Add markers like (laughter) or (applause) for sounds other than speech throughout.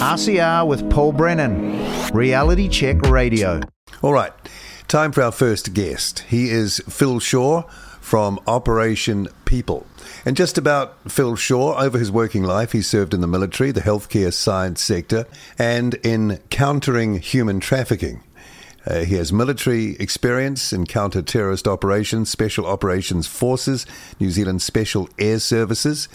RCR with Paul Brennan, Reality Check Radio. All right, time for our first guest. He is Phil Shaw from Operation People. And just about Phil Shaw, over his working life, he served in the military, the healthcare science sector, and in countering human trafficking. Uh, he has military experience in counter terrorist operations, special operations forces, New Zealand Special Air Services.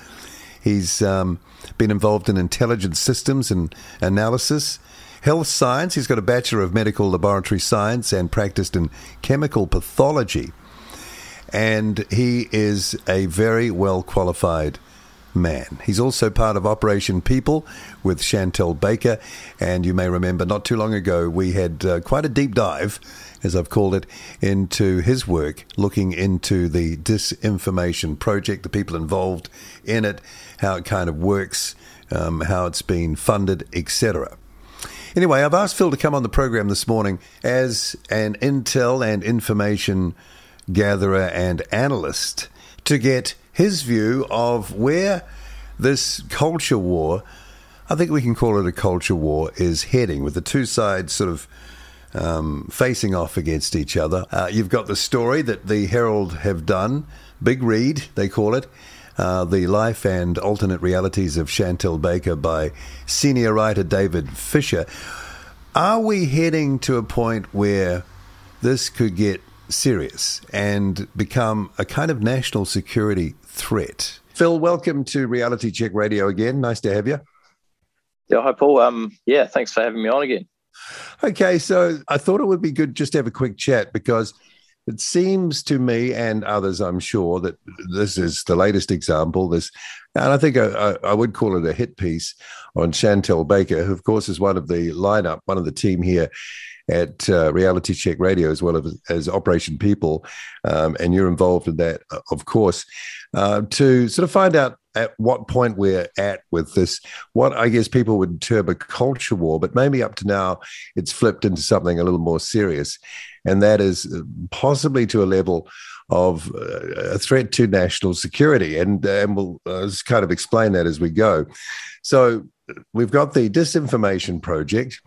He's um, been involved in intelligence systems and analysis, health science. He's got a Bachelor of Medical Laboratory Science and practiced in chemical pathology. And he is a very well qualified man. He's also part of Operation People with Chantelle Baker. And you may remember not too long ago, we had uh, quite a deep dive as I've called it, into his work, looking into the disinformation project, the people involved in it, how it kind of works, um, how it's been funded, etc. Anyway, I've asked Phil to come on the program this morning as an intel and information gatherer and analyst to get his view of where this culture war, I think we can call it a culture war, is heading, with the two sides sort of um, facing off against each other. Uh, you've got the story that the Herald have done, Big Read, they call it. Uh, the Life and Alternate Realities of Chantelle Baker by senior writer David Fisher. Are we heading to a point where this could get serious and become a kind of national security threat? Phil, welcome to Reality Check Radio again. Nice to have you. Yeah, hi, Paul. Um, yeah, thanks for having me on again. Okay, so I thought it would be good just to have a quick chat because it seems to me and others, I'm sure, that this is the latest example. This, and I think I, I would call it a hit piece on Chantelle Baker, who, of course, is one of the lineup, one of the team here at uh, Reality Check Radio, as well as, as Operation People, um, and you're involved in that, of course, uh, to sort of find out at what point we're at with this, what I guess people would term a culture war, but maybe up to now it's flipped into something a little more serious. And that is uh, possibly to a level of uh, a threat to national security. And, and we'll uh, kind of explain that as we go. So we've got the disinformation project.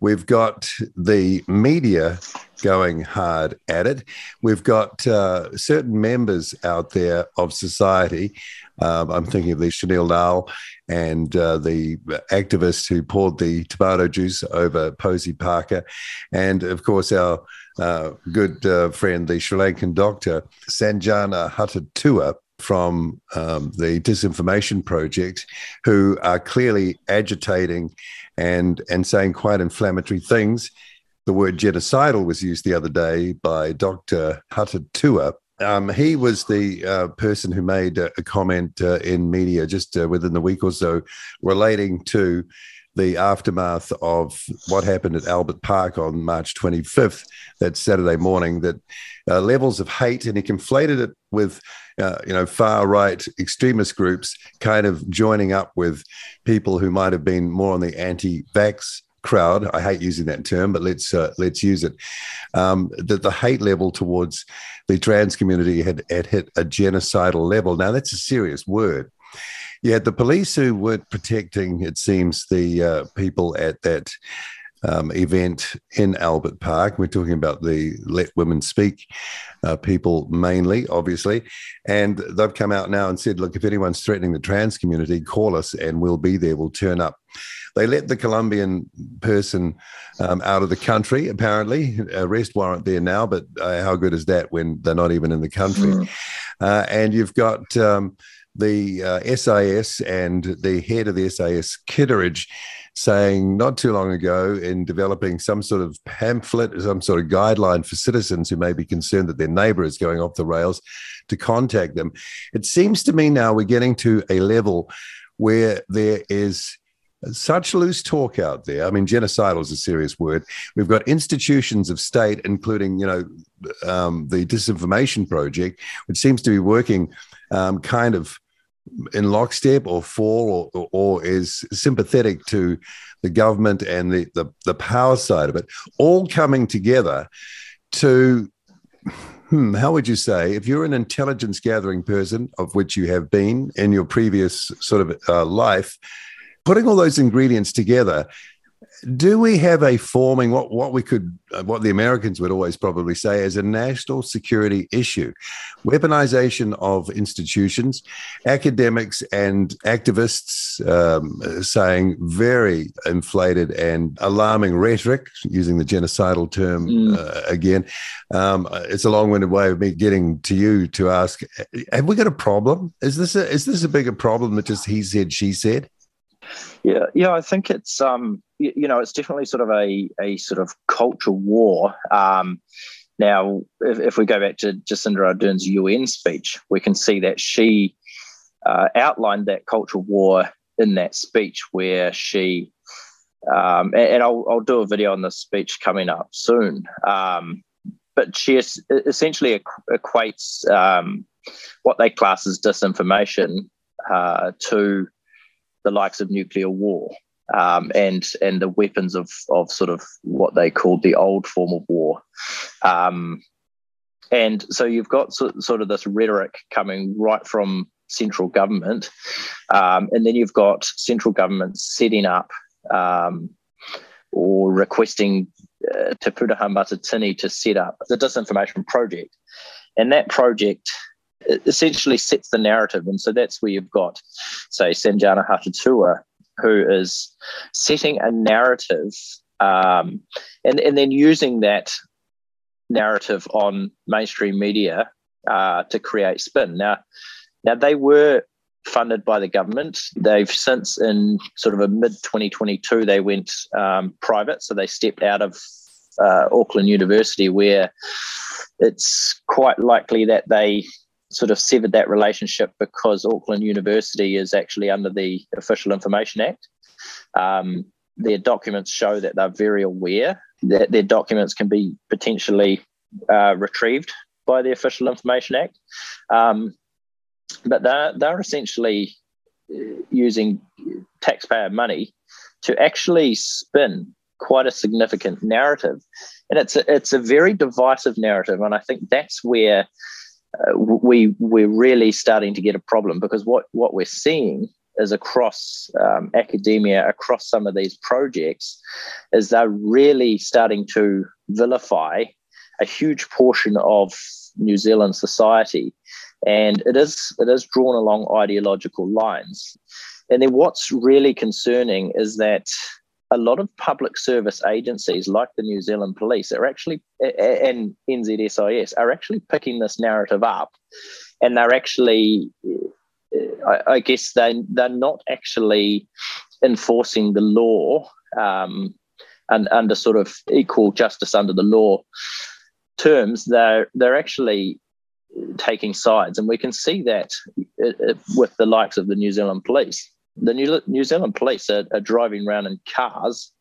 We've got the media going hard at it. We've got uh, certain members out there of society um, I'm thinking of the Shaneel Lal and uh, the activist who poured the tomato juice over Posie Parker, and of course our uh, good uh, friend, the Sri Lankan doctor Sanjana Hattotuwa from um, the Disinformation Project, who are clearly agitating and and saying quite inflammatory things. The word genocidal was used the other day by Dr. Hattotuwa um, he was the uh, person who made a, a comment uh, in media just uh, within the week or so relating to the aftermath of what happened at Albert Park on March 25th, that Saturday morning, that uh, levels of hate, and he conflated it with, uh, you know, far right extremist groups kind of joining up with people who might have been more on the anti vax crowd. I hate using that term, but let's uh, let's use it. Um, that the hate level towards the trans community had, had hit a genocidal level. Now that's a serious word. You had the police who weren't protecting, it seems, the uh, people at that um, event in Albert Park. We're talking about the Let Women Speak uh, people mainly, obviously. And they've come out now and said, look, if anyone's threatening the trans community, call us and we'll be there, we'll turn up. They let the Colombian person um, out of the country, apparently. Arrest warrant there now, but uh, how good is that when they're not even in the country? Mm. Uh, and you've got um, the uh, SIS and the head of the SIS, Kitteridge, saying not too long ago in developing some sort of pamphlet, some sort of guideline for citizens who may be concerned that their neighbor is going off the rails to contact them. It seems to me now we're getting to a level where there is such loose talk out there. I mean, genocidal is a serious word. We've got institutions of state, including, you know, um, the Disinformation Project, which seems to be working um, kind of in lockstep or for or, or, is sympathetic to the government and the, the, the power side of it, all coming together to hmm, how would you say, if you're an intelligence gathering person, of which you have been in your previous sort of uh, life, putting all those ingredients together, do we have a forming what what we could uh, what the Americans would always probably say as a national security issue, weaponization of institutions, academics and activists um, saying very inflated and alarming rhetoric, using the genocidal term mm. uh, again. Um, it's a long-winded way of me getting to you to ask: Have we got a problem? Is this a, is this a bigger problem than just he said, she said? Yeah, yeah, I think it's um, you, you know, it's definitely sort of a a sort of cultural war. Um, now, if, if we go back to Jacinda Ardern's UN speech, we can see that she uh, outlined that cultural war in that speech, where she um, and, and I'll, I'll do a video on this speech coming up soon. Um, but she essentially equates um, what they class as disinformation uh, to the likes of nuclear war um, and and the weapons of of sort of what they called the old form of war. Um, and so you've got so, sort of this rhetoric coming right from central government, um, and then you've got central government setting up um, or requesting uh, Te Pūnaha Matatini to set up the disinformation project, and that project essentially sets the narrative. And so that's where you've got, say, Sanjana Hattotuwa, who is setting a narrative um, and, and then using that narrative on mainstream media uh, to create spin. Now, now they were funded by the government. They've since, in sort of a mid 2022, they went um, private, so they stepped out of uh, Auckland University, where it's quite likely that they sort of severed that relationship because Auckland University is actually under the Official Information Act. Um, their documents show that they're very aware that their documents can be potentially uh, retrieved by the Official Information Act. Um, but they're, they're essentially uh, using taxpayer money to actually spin quite a significant narrative. And it's a, it's a very divisive narrative. And I think that's where uh, we we're really starting to get a problem because what what we're seeing is across um, academia, across some of these projects, is they're really starting to vilify a huge portion of New Zealand society, and it is it is drawn along ideological lines. And then what's really concerning is that a lot of public service agencies like the New Zealand Police are actually and NZSIS are actually picking this narrative up, and they're actually, uh, I, I guess they they're not actually enforcing the law um, and under sort of equal justice under the law terms. They're they're actually taking sides, and we can see that uh, uh, with the likes of the New Zealand Police the New, New Zealand police are, are driving around in cars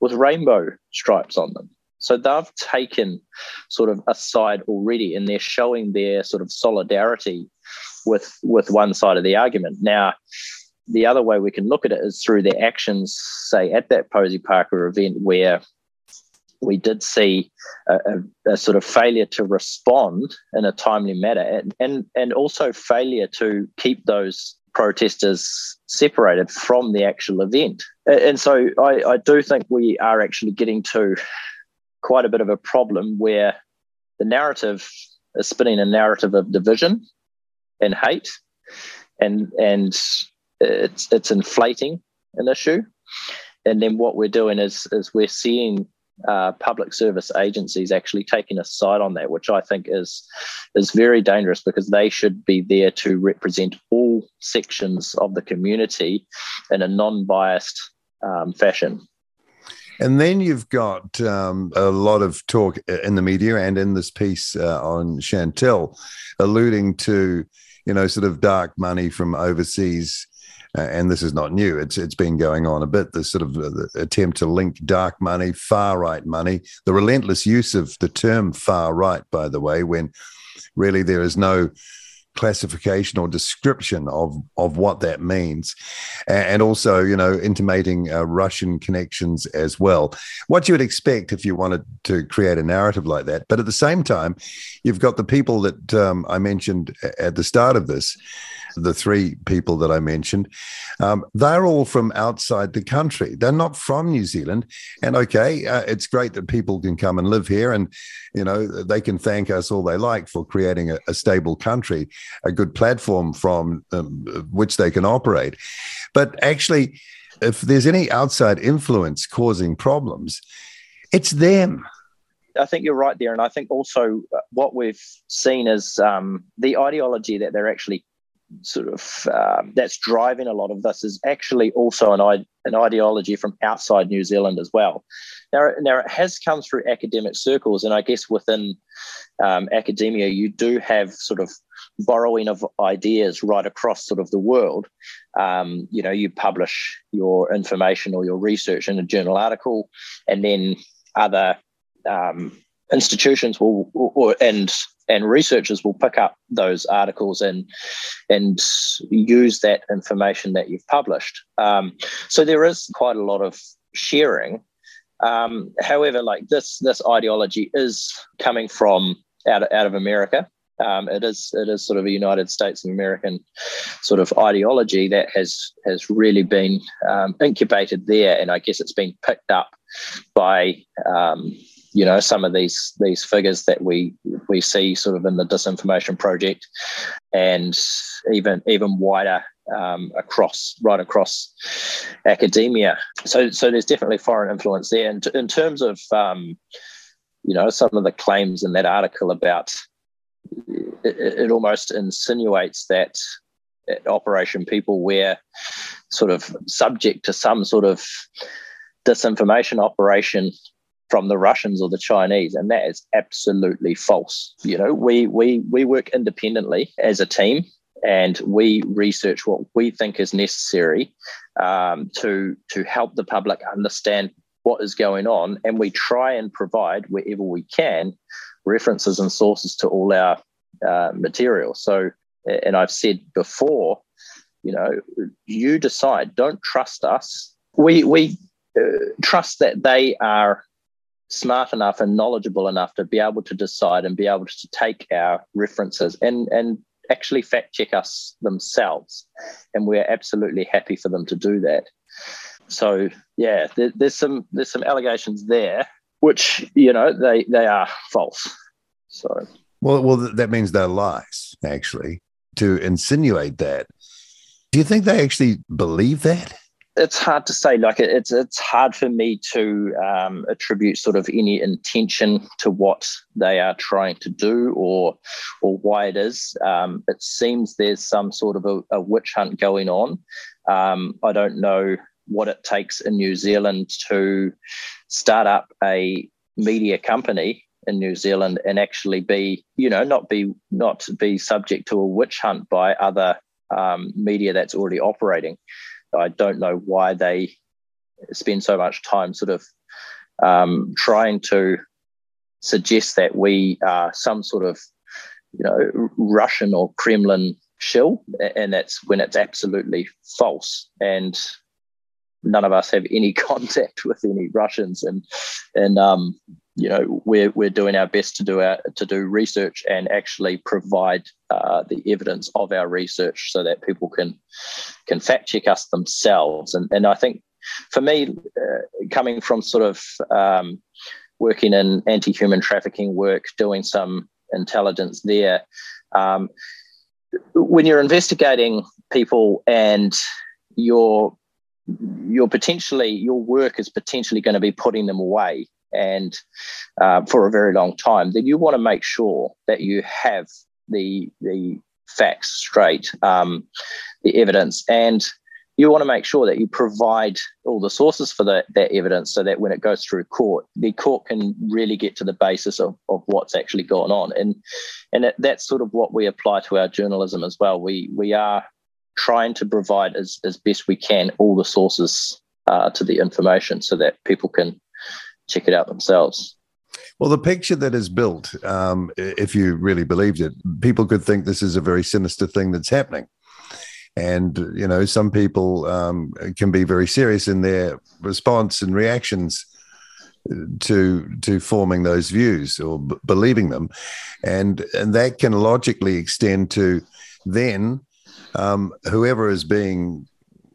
with rainbow stripes on them. So they've taken sort of a side already and they're showing their sort of solidarity with with one side of the argument. Now, the other way we can look at it is through their actions, say at that Posie Parker event where we did see a, a, a, sort of failure to respond in a timely manner and, and, and also failure to keep those protesters separated from the actual event. And so I, I do think we are actually getting to quite a bit of a problem where the narrative is spinning a narrative of division and hate and and it's it's inflating an issue and then what we're doing is is we're seeing uh, public service agencies actually taking a side on that, which I think is is very dangerous because they should be there to represent all sections of the community in a non-biased um, fashion. And then you've got um, a lot of talk in the media and in this piece uh, on Chantelle, alluding to, you know, sort of dark money from overseas and this is not new. It's it's been going on a bit. The sort of uh, attempt to link dark money, far right money, the relentless use of the term far right, by the way, when really there is no classification or description of of what that means, and also you know intimating uh, Russian connections as well. What you would expect if you wanted to create a narrative like that, but at the same time, you've got the people that um, I mentioned at the start of this the three people that I mentioned, um, they're all from outside the country. They're not from New Zealand. And okay, uh, it's great that people can come and live here and, you know, they can thank us all they like for creating a, a stable country, a good platform from um, which they can operate. But actually, if there's any outside influence causing problems, it's them. I think you're right there, and I think also uh, what we've seen is um, the ideology that they're actually sort of um, that's driving a lot of this is actually also an, an ideology from outside New Zealand as well. Now, now it has come through academic circles, and I guess within um, academia, you do have sort of borrowing of ideas right across sort of the world. Um, you know, you publish your information or your research in a journal article, and then other um, institutions will, or, and and researchers will pick up those articles and and use that information that you've published. Um, so there is quite a lot of sharing. Um, however, like this this ideology is coming from out of, out of America. Um, it is it is sort of a United States of American sort of ideology that has has really been um, incubated there, and I guess it's been picked up by um, you know some of these these figures that we we see sort of in the disinformation project and even even wider um, across right across academia. So so there's definitely foreign influence there. And in terms of um, you know some of the claims in that article about it, it almost insinuates that operation people were sort of subject to some sort of disinformation operation from the Russians or the Chinese, and that is absolutely false. You know, we we we work independently as a team, and we research what we think is necessary um, to to help the public understand what is going on, and we try and provide wherever we can references and sources to all our uh, material. So, and I've said before, you know, you decide. Don't trust us. We we uh, trust that they are smart enough and knowledgeable enough to be able to decide and be able to take our references and and actually fact check us themselves. And we're absolutely happy for them to do that. So yeah there, there's some there's some allegations there which you know they they are false. So. Well well that means they're lies actually to insinuate that. Do you think they actually believe that it's hard to say. Like it's it's hard for me to um, attribute sort of any intention to what they are trying to do or or why it is. Um, it seems there's some sort of a, a witch hunt going on. Um, I don't know what it takes in New Zealand to start up a media company in New Zealand and actually be, you know, not be not be subject to a witch hunt by other um, media that's already operating. I don't know why they spend so much time sort of um, trying to suggest that we are some sort of, you know, Russian or Kremlin shill, and that's when it's absolutely false. And none of us have any (laughs) contact with any Russians, and and um, you know we're we're doing our best to do our to do research and actually provide uh, the evidence of our research so that people can can fact check us themselves. And and I think for me uh, coming from sort of um, working in anti-human trafficking work doing some intelligence there um, when you're investigating people and you're you're potentially your work is potentially going to be putting them away and uh, for a very long time, then you want to make sure that you have the the facts straight, um, the evidence, and you want to make sure that you provide all the sources for that, that evidence so that when it goes through court, the court can really get to the basis of, of what's actually going on. And and it, that's sort of what we apply to our journalism as well. We we are trying to provide as, as best we can all the sources uh, to the information so that people can check it out themselves. Well, the picture that is built, um, if you really believed it, people could think this is a very sinister thing that's happening. And, you know, some people um, can be very serious in their response and reactions to to forming those views or b- believing them and and that can logically extend to then um, whoever is being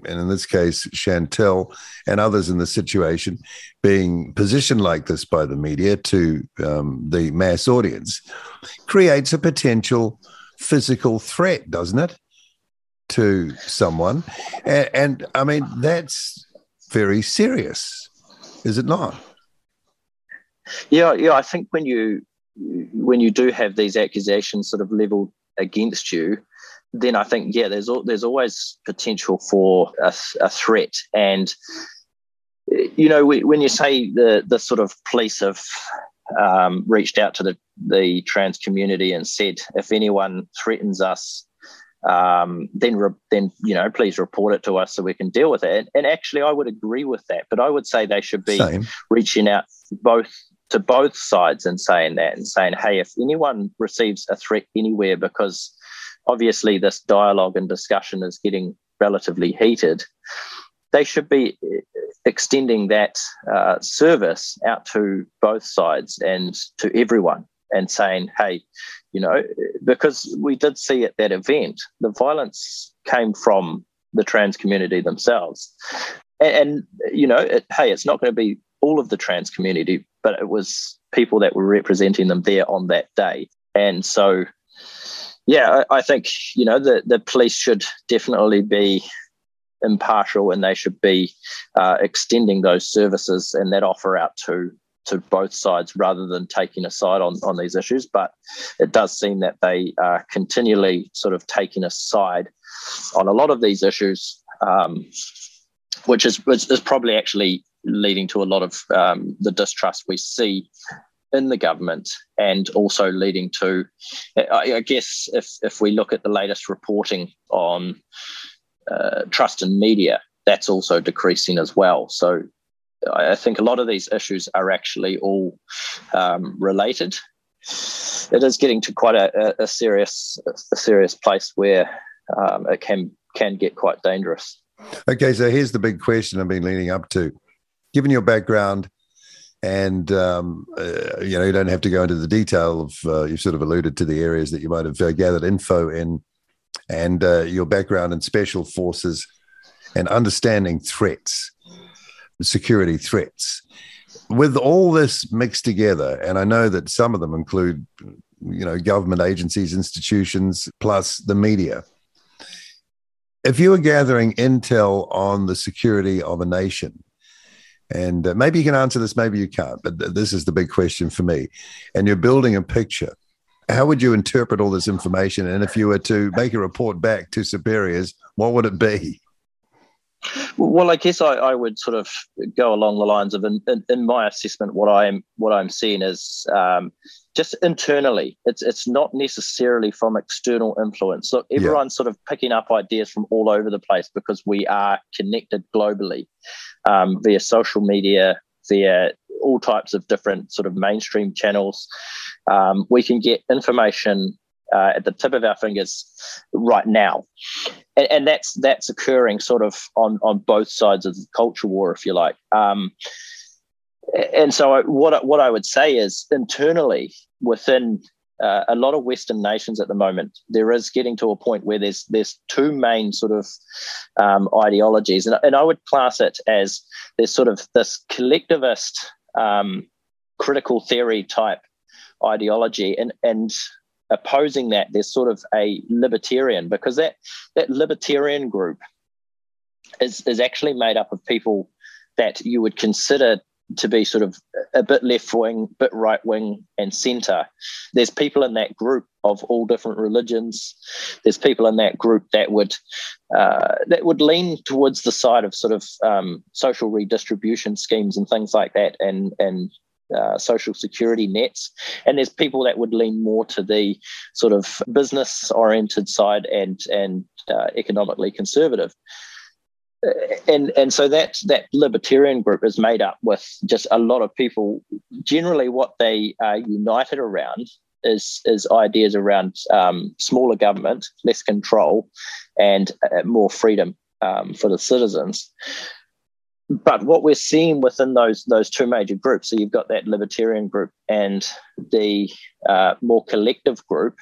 and in this case Chantelle and others in the situation being positioned like this by the media to um, the mass audience creates a potential physical threat doesn't it to someone and, and i mean that's very serious is it not yeah, yeah. I think when you when you do have these accusations sort of leveled against you, then I think yeah, there's there's always potential for a, a threat. And you know, when you say the the sort of police have um, reached out to the the trans community and said, if anyone threatens us, um, then re- then you know please report it to us so we can deal with it. And, and actually, I would agree with that, but I would say they should be Same. reaching out both to both sides and saying that and saying, hey, if anyone receives a threat anywhere, because obviously this dialogue and discussion is getting relatively heated, they should be extending that uh, service out to both sides and to everyone and saying, hey, you know, because we did see at that event, the violence came from the trans community themselves. And, and you know, it, hey, it's not going to be all of the trans community, but it was people that were representing them there on that day. And so, yeah, I, I think, you know, the, the police should definitely be impartial and they should be uh, extending those services and that offer out to to both sides rather than taking a side on, on these issues. But it does seem that they are continually sort of taking a side on a lot of these issues, um, which is which is probably actually leading to a lot of um, the distrust we see in the government and also leading to, I, I guess, if, if we look at the latest reporting on uh, trust in media, that's also decreasing as well. So I think a lot of these issues are actually all um, related. It is getting to quite a, a serious a serious place where um, it can can get quite dangerous. Okay, so here's the big question I've been leading up to given your background, and um, uh, you know you don't have to go into the detail of uh, you've sort of alluded to the areas that you might have uh, gathered info in, and uh, your background in special forces and understanding threats, security threats. With all this mixed together, and I know that some of them include, you know, government agencies, institutions, plus the media. If you were gathering intel on the security of a nation, and uh, maybe you can answer this, maybe you can't, but th- this is the big question for me. And you're building a picture. How would you interpret all this information? And if you were to make a report back to superiors, what would it be? Well, I guess I, I would sort of go along the lines of in, in, in my assessment, what I'm what I'm seeing is um, just internally. It's it's not necessarily from external influence. Look, everyone's yeah. sort of picking up ideas from all over the place because we are connected globally um, via social media, via all types of different sort of mainstream channels. Um, we can get information uh, at the tip of our fingers right now, and, and, that's that's occurring sort of on on both sides of the culture war, if you like. Um, and so, what what I would say is internally within uh, a lot of Western nations at the moment, there is getting to a point where there's there's two main sort of um, ideologies, and, and I would class it as there's sort of this collectivist um, critical theory type ideology, and and opposing that there's sort of a libertarian because that that libertarian group is is actually made up of people that you would consider to be sort of a bit left wing, bit right wing, and centre. There's people in that group of all different religions. There's people in that group that would uh, that would lean towards the side of sort of um, social redistribution schemes and things like that, and and uh, social security nets. And there's people that would lean more to the sort of business oriented side and and uh, economically conservative. and and so that that libertarian group is made up with just a lot of people. Generally, what they are united around is is ideas around um, smaller government, less control, and uh, more freedom um, for the citizens. But what we're seeing within those those two major groups, so you've got that libertarian group and the uh, more collective group,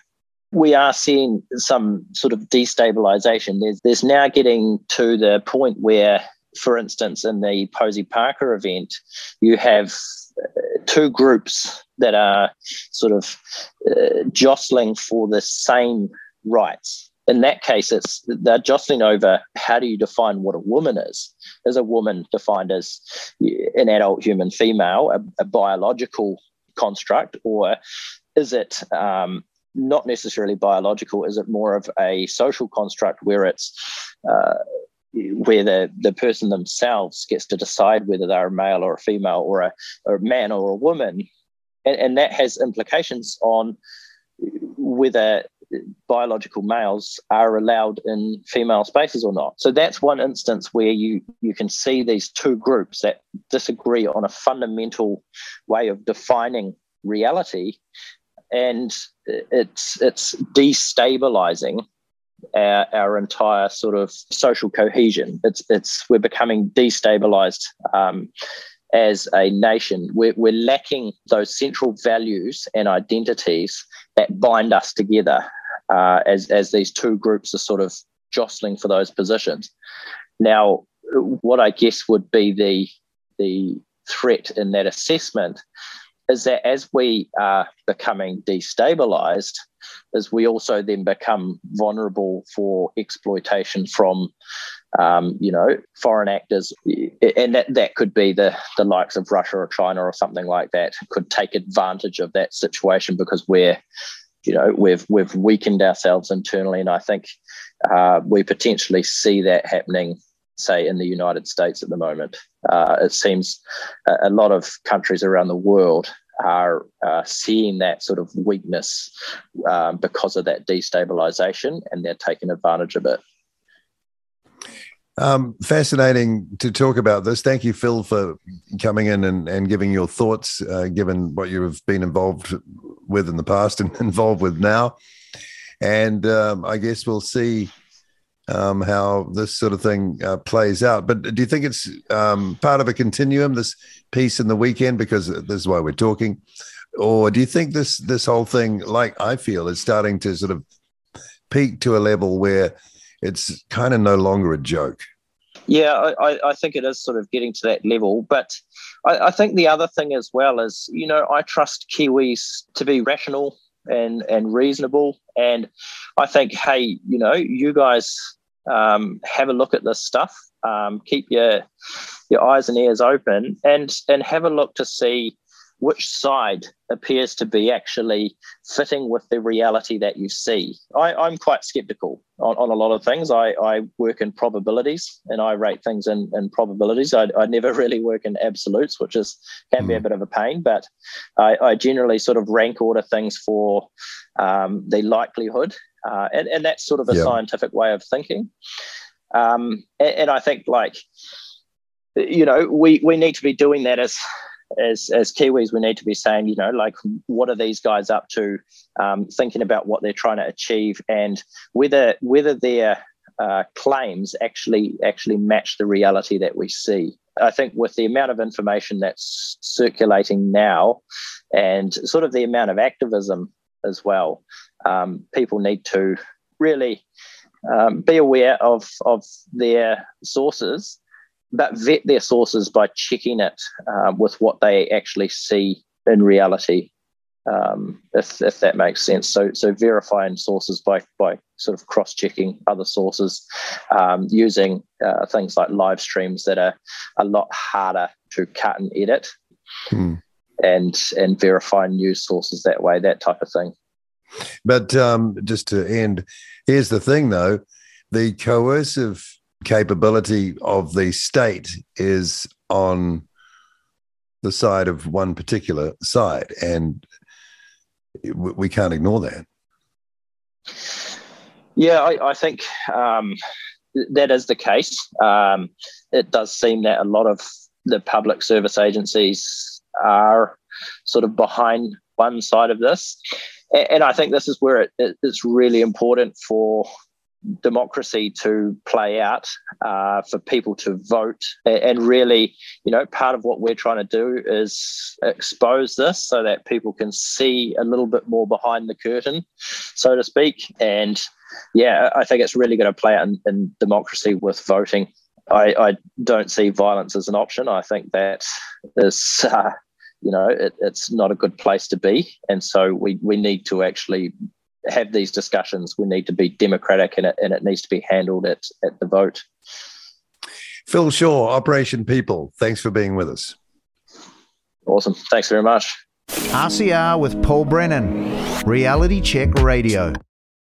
we are seeing some sort of destabilization. There's, there's now getting to the point where, for instance, in the Posie Parker event, you have uh, two groups that are sort of uh, jostling for the same rights. In that case, it's they're jostling over how do you define what a woman is? Is a woman defined as an adult human female, a, a biological construct, or is it um, not necessarily biological? Is it more of a social construct where it's uh, where the, the person themselves gets to decide whether they're a male or a female or a, or a man or a woman? And, and that has implications on whether biological males are allowed in female spaces or not. So that's one instance where you you can see these two groups that disagree on a fundamental way of defining reality and it's it's destabilizing our, our entire sort of social cohesion. It's it's we're becoming destabilized um, as a nation. We're, we're lacking those central values and identities that bind us together uh, as as these two groups are sort of jostling for those positions. Now, what I guess would be the the threat in that assessment is that as we are becoming destabilized, as we also then become vulnerable for exploitation from, um, you know, foreign actors, and that, that could be the, the likes of Russia or China or something like that, could take advantage of that situation because we're, you know, we've we've weakened ourselves internally, and I think uh, we potentially see that happening say in the United States at the moment. Uh, it seems a, a, lot of countries around the world are uh, seeing that sort of weakness um, because of that destabilization and they're taking advantage of it. Um, fascinating to talk about this. Thank you, Phil, for coming in and, and giving your thoughts, uh, given what you have been involved with in the past and (laughs) involved with now. And um, I guess we'll see um, how this sort of thing uh, plays out. But do you think it's um, part of a continuum, this piece in the weekend, because this is why we're talking? Or do you think this this whole thing, like I feel, is starting to sort of peak to a level where it's kind of no longer a joke? Yeah, I, I think it is sort of getting to that level. But I, I think the other thing as well is, you know, I trust Kiwis to be rational and and reasonable. And I think, hey, you know, you guys um, have a look at this stuff. Um, keep your your eyes and ears open, and and have a look to see which side appears to be actually fitting with the reality that you see. I, am quite skeptical on, on, a lot of things. I, I, work in probabilities and I rate things in, in probabilities. I, I, never (laughs) really work in absolutes, which is can be a hmm. bit of a pain, but I, I generally sort of rank order things for um, the likelihood. Uh, and, and that's sort of a yeah. scientific way of thinking. Um, and, and I think like, you know, we, we need to be doing that as as as Kiwis, we need to be saying, you know, like what are these guys up to? Um, thinking about what they're trying to achieve and whether whether their uh, claims actually actually match the reality that we see. I think with the amount of information that's circulating now, and sort of the amount of activism as well, um, people need to really um, be aware of of their sources but vet their sources by checking it uh, with what they actually see in reality, um, if, if that makes sense. So, so verifying sources by, by sort of cross checking other sources, um, using uh, things like live streams that are a lot harder to cut and edit, hmm. and and verifying news sources that way, that type of thing. But um, just to end, here's the thing though the coercive capability of the state is on the side of one particular side, and we can't ignore that. Yeah, I, I think um, that is the case. Um, it does seem that a lot of the public service agencies are sort of behind one side of this. And I think this is where it, it's really important for democracy to play out, uh, for people to vote. And really, you know, part of what we're trying to do is expose this so that people can see a little bit more behind the curtain, so to speak. And yeah, I think it's really going to play out in, in democracy with voting. I, I, don't see violence as an option. I think that is, uh, you know, it, it's not a good place to be. And so we, we need to actually have these discussions. We need to be democratic and it, and it needs to be handled at, at the vote. Phil Shaw, Operation People, thanks for being with us. Awesome. Thanks very much. RCR with Paul Brennan, Reality Check Radio.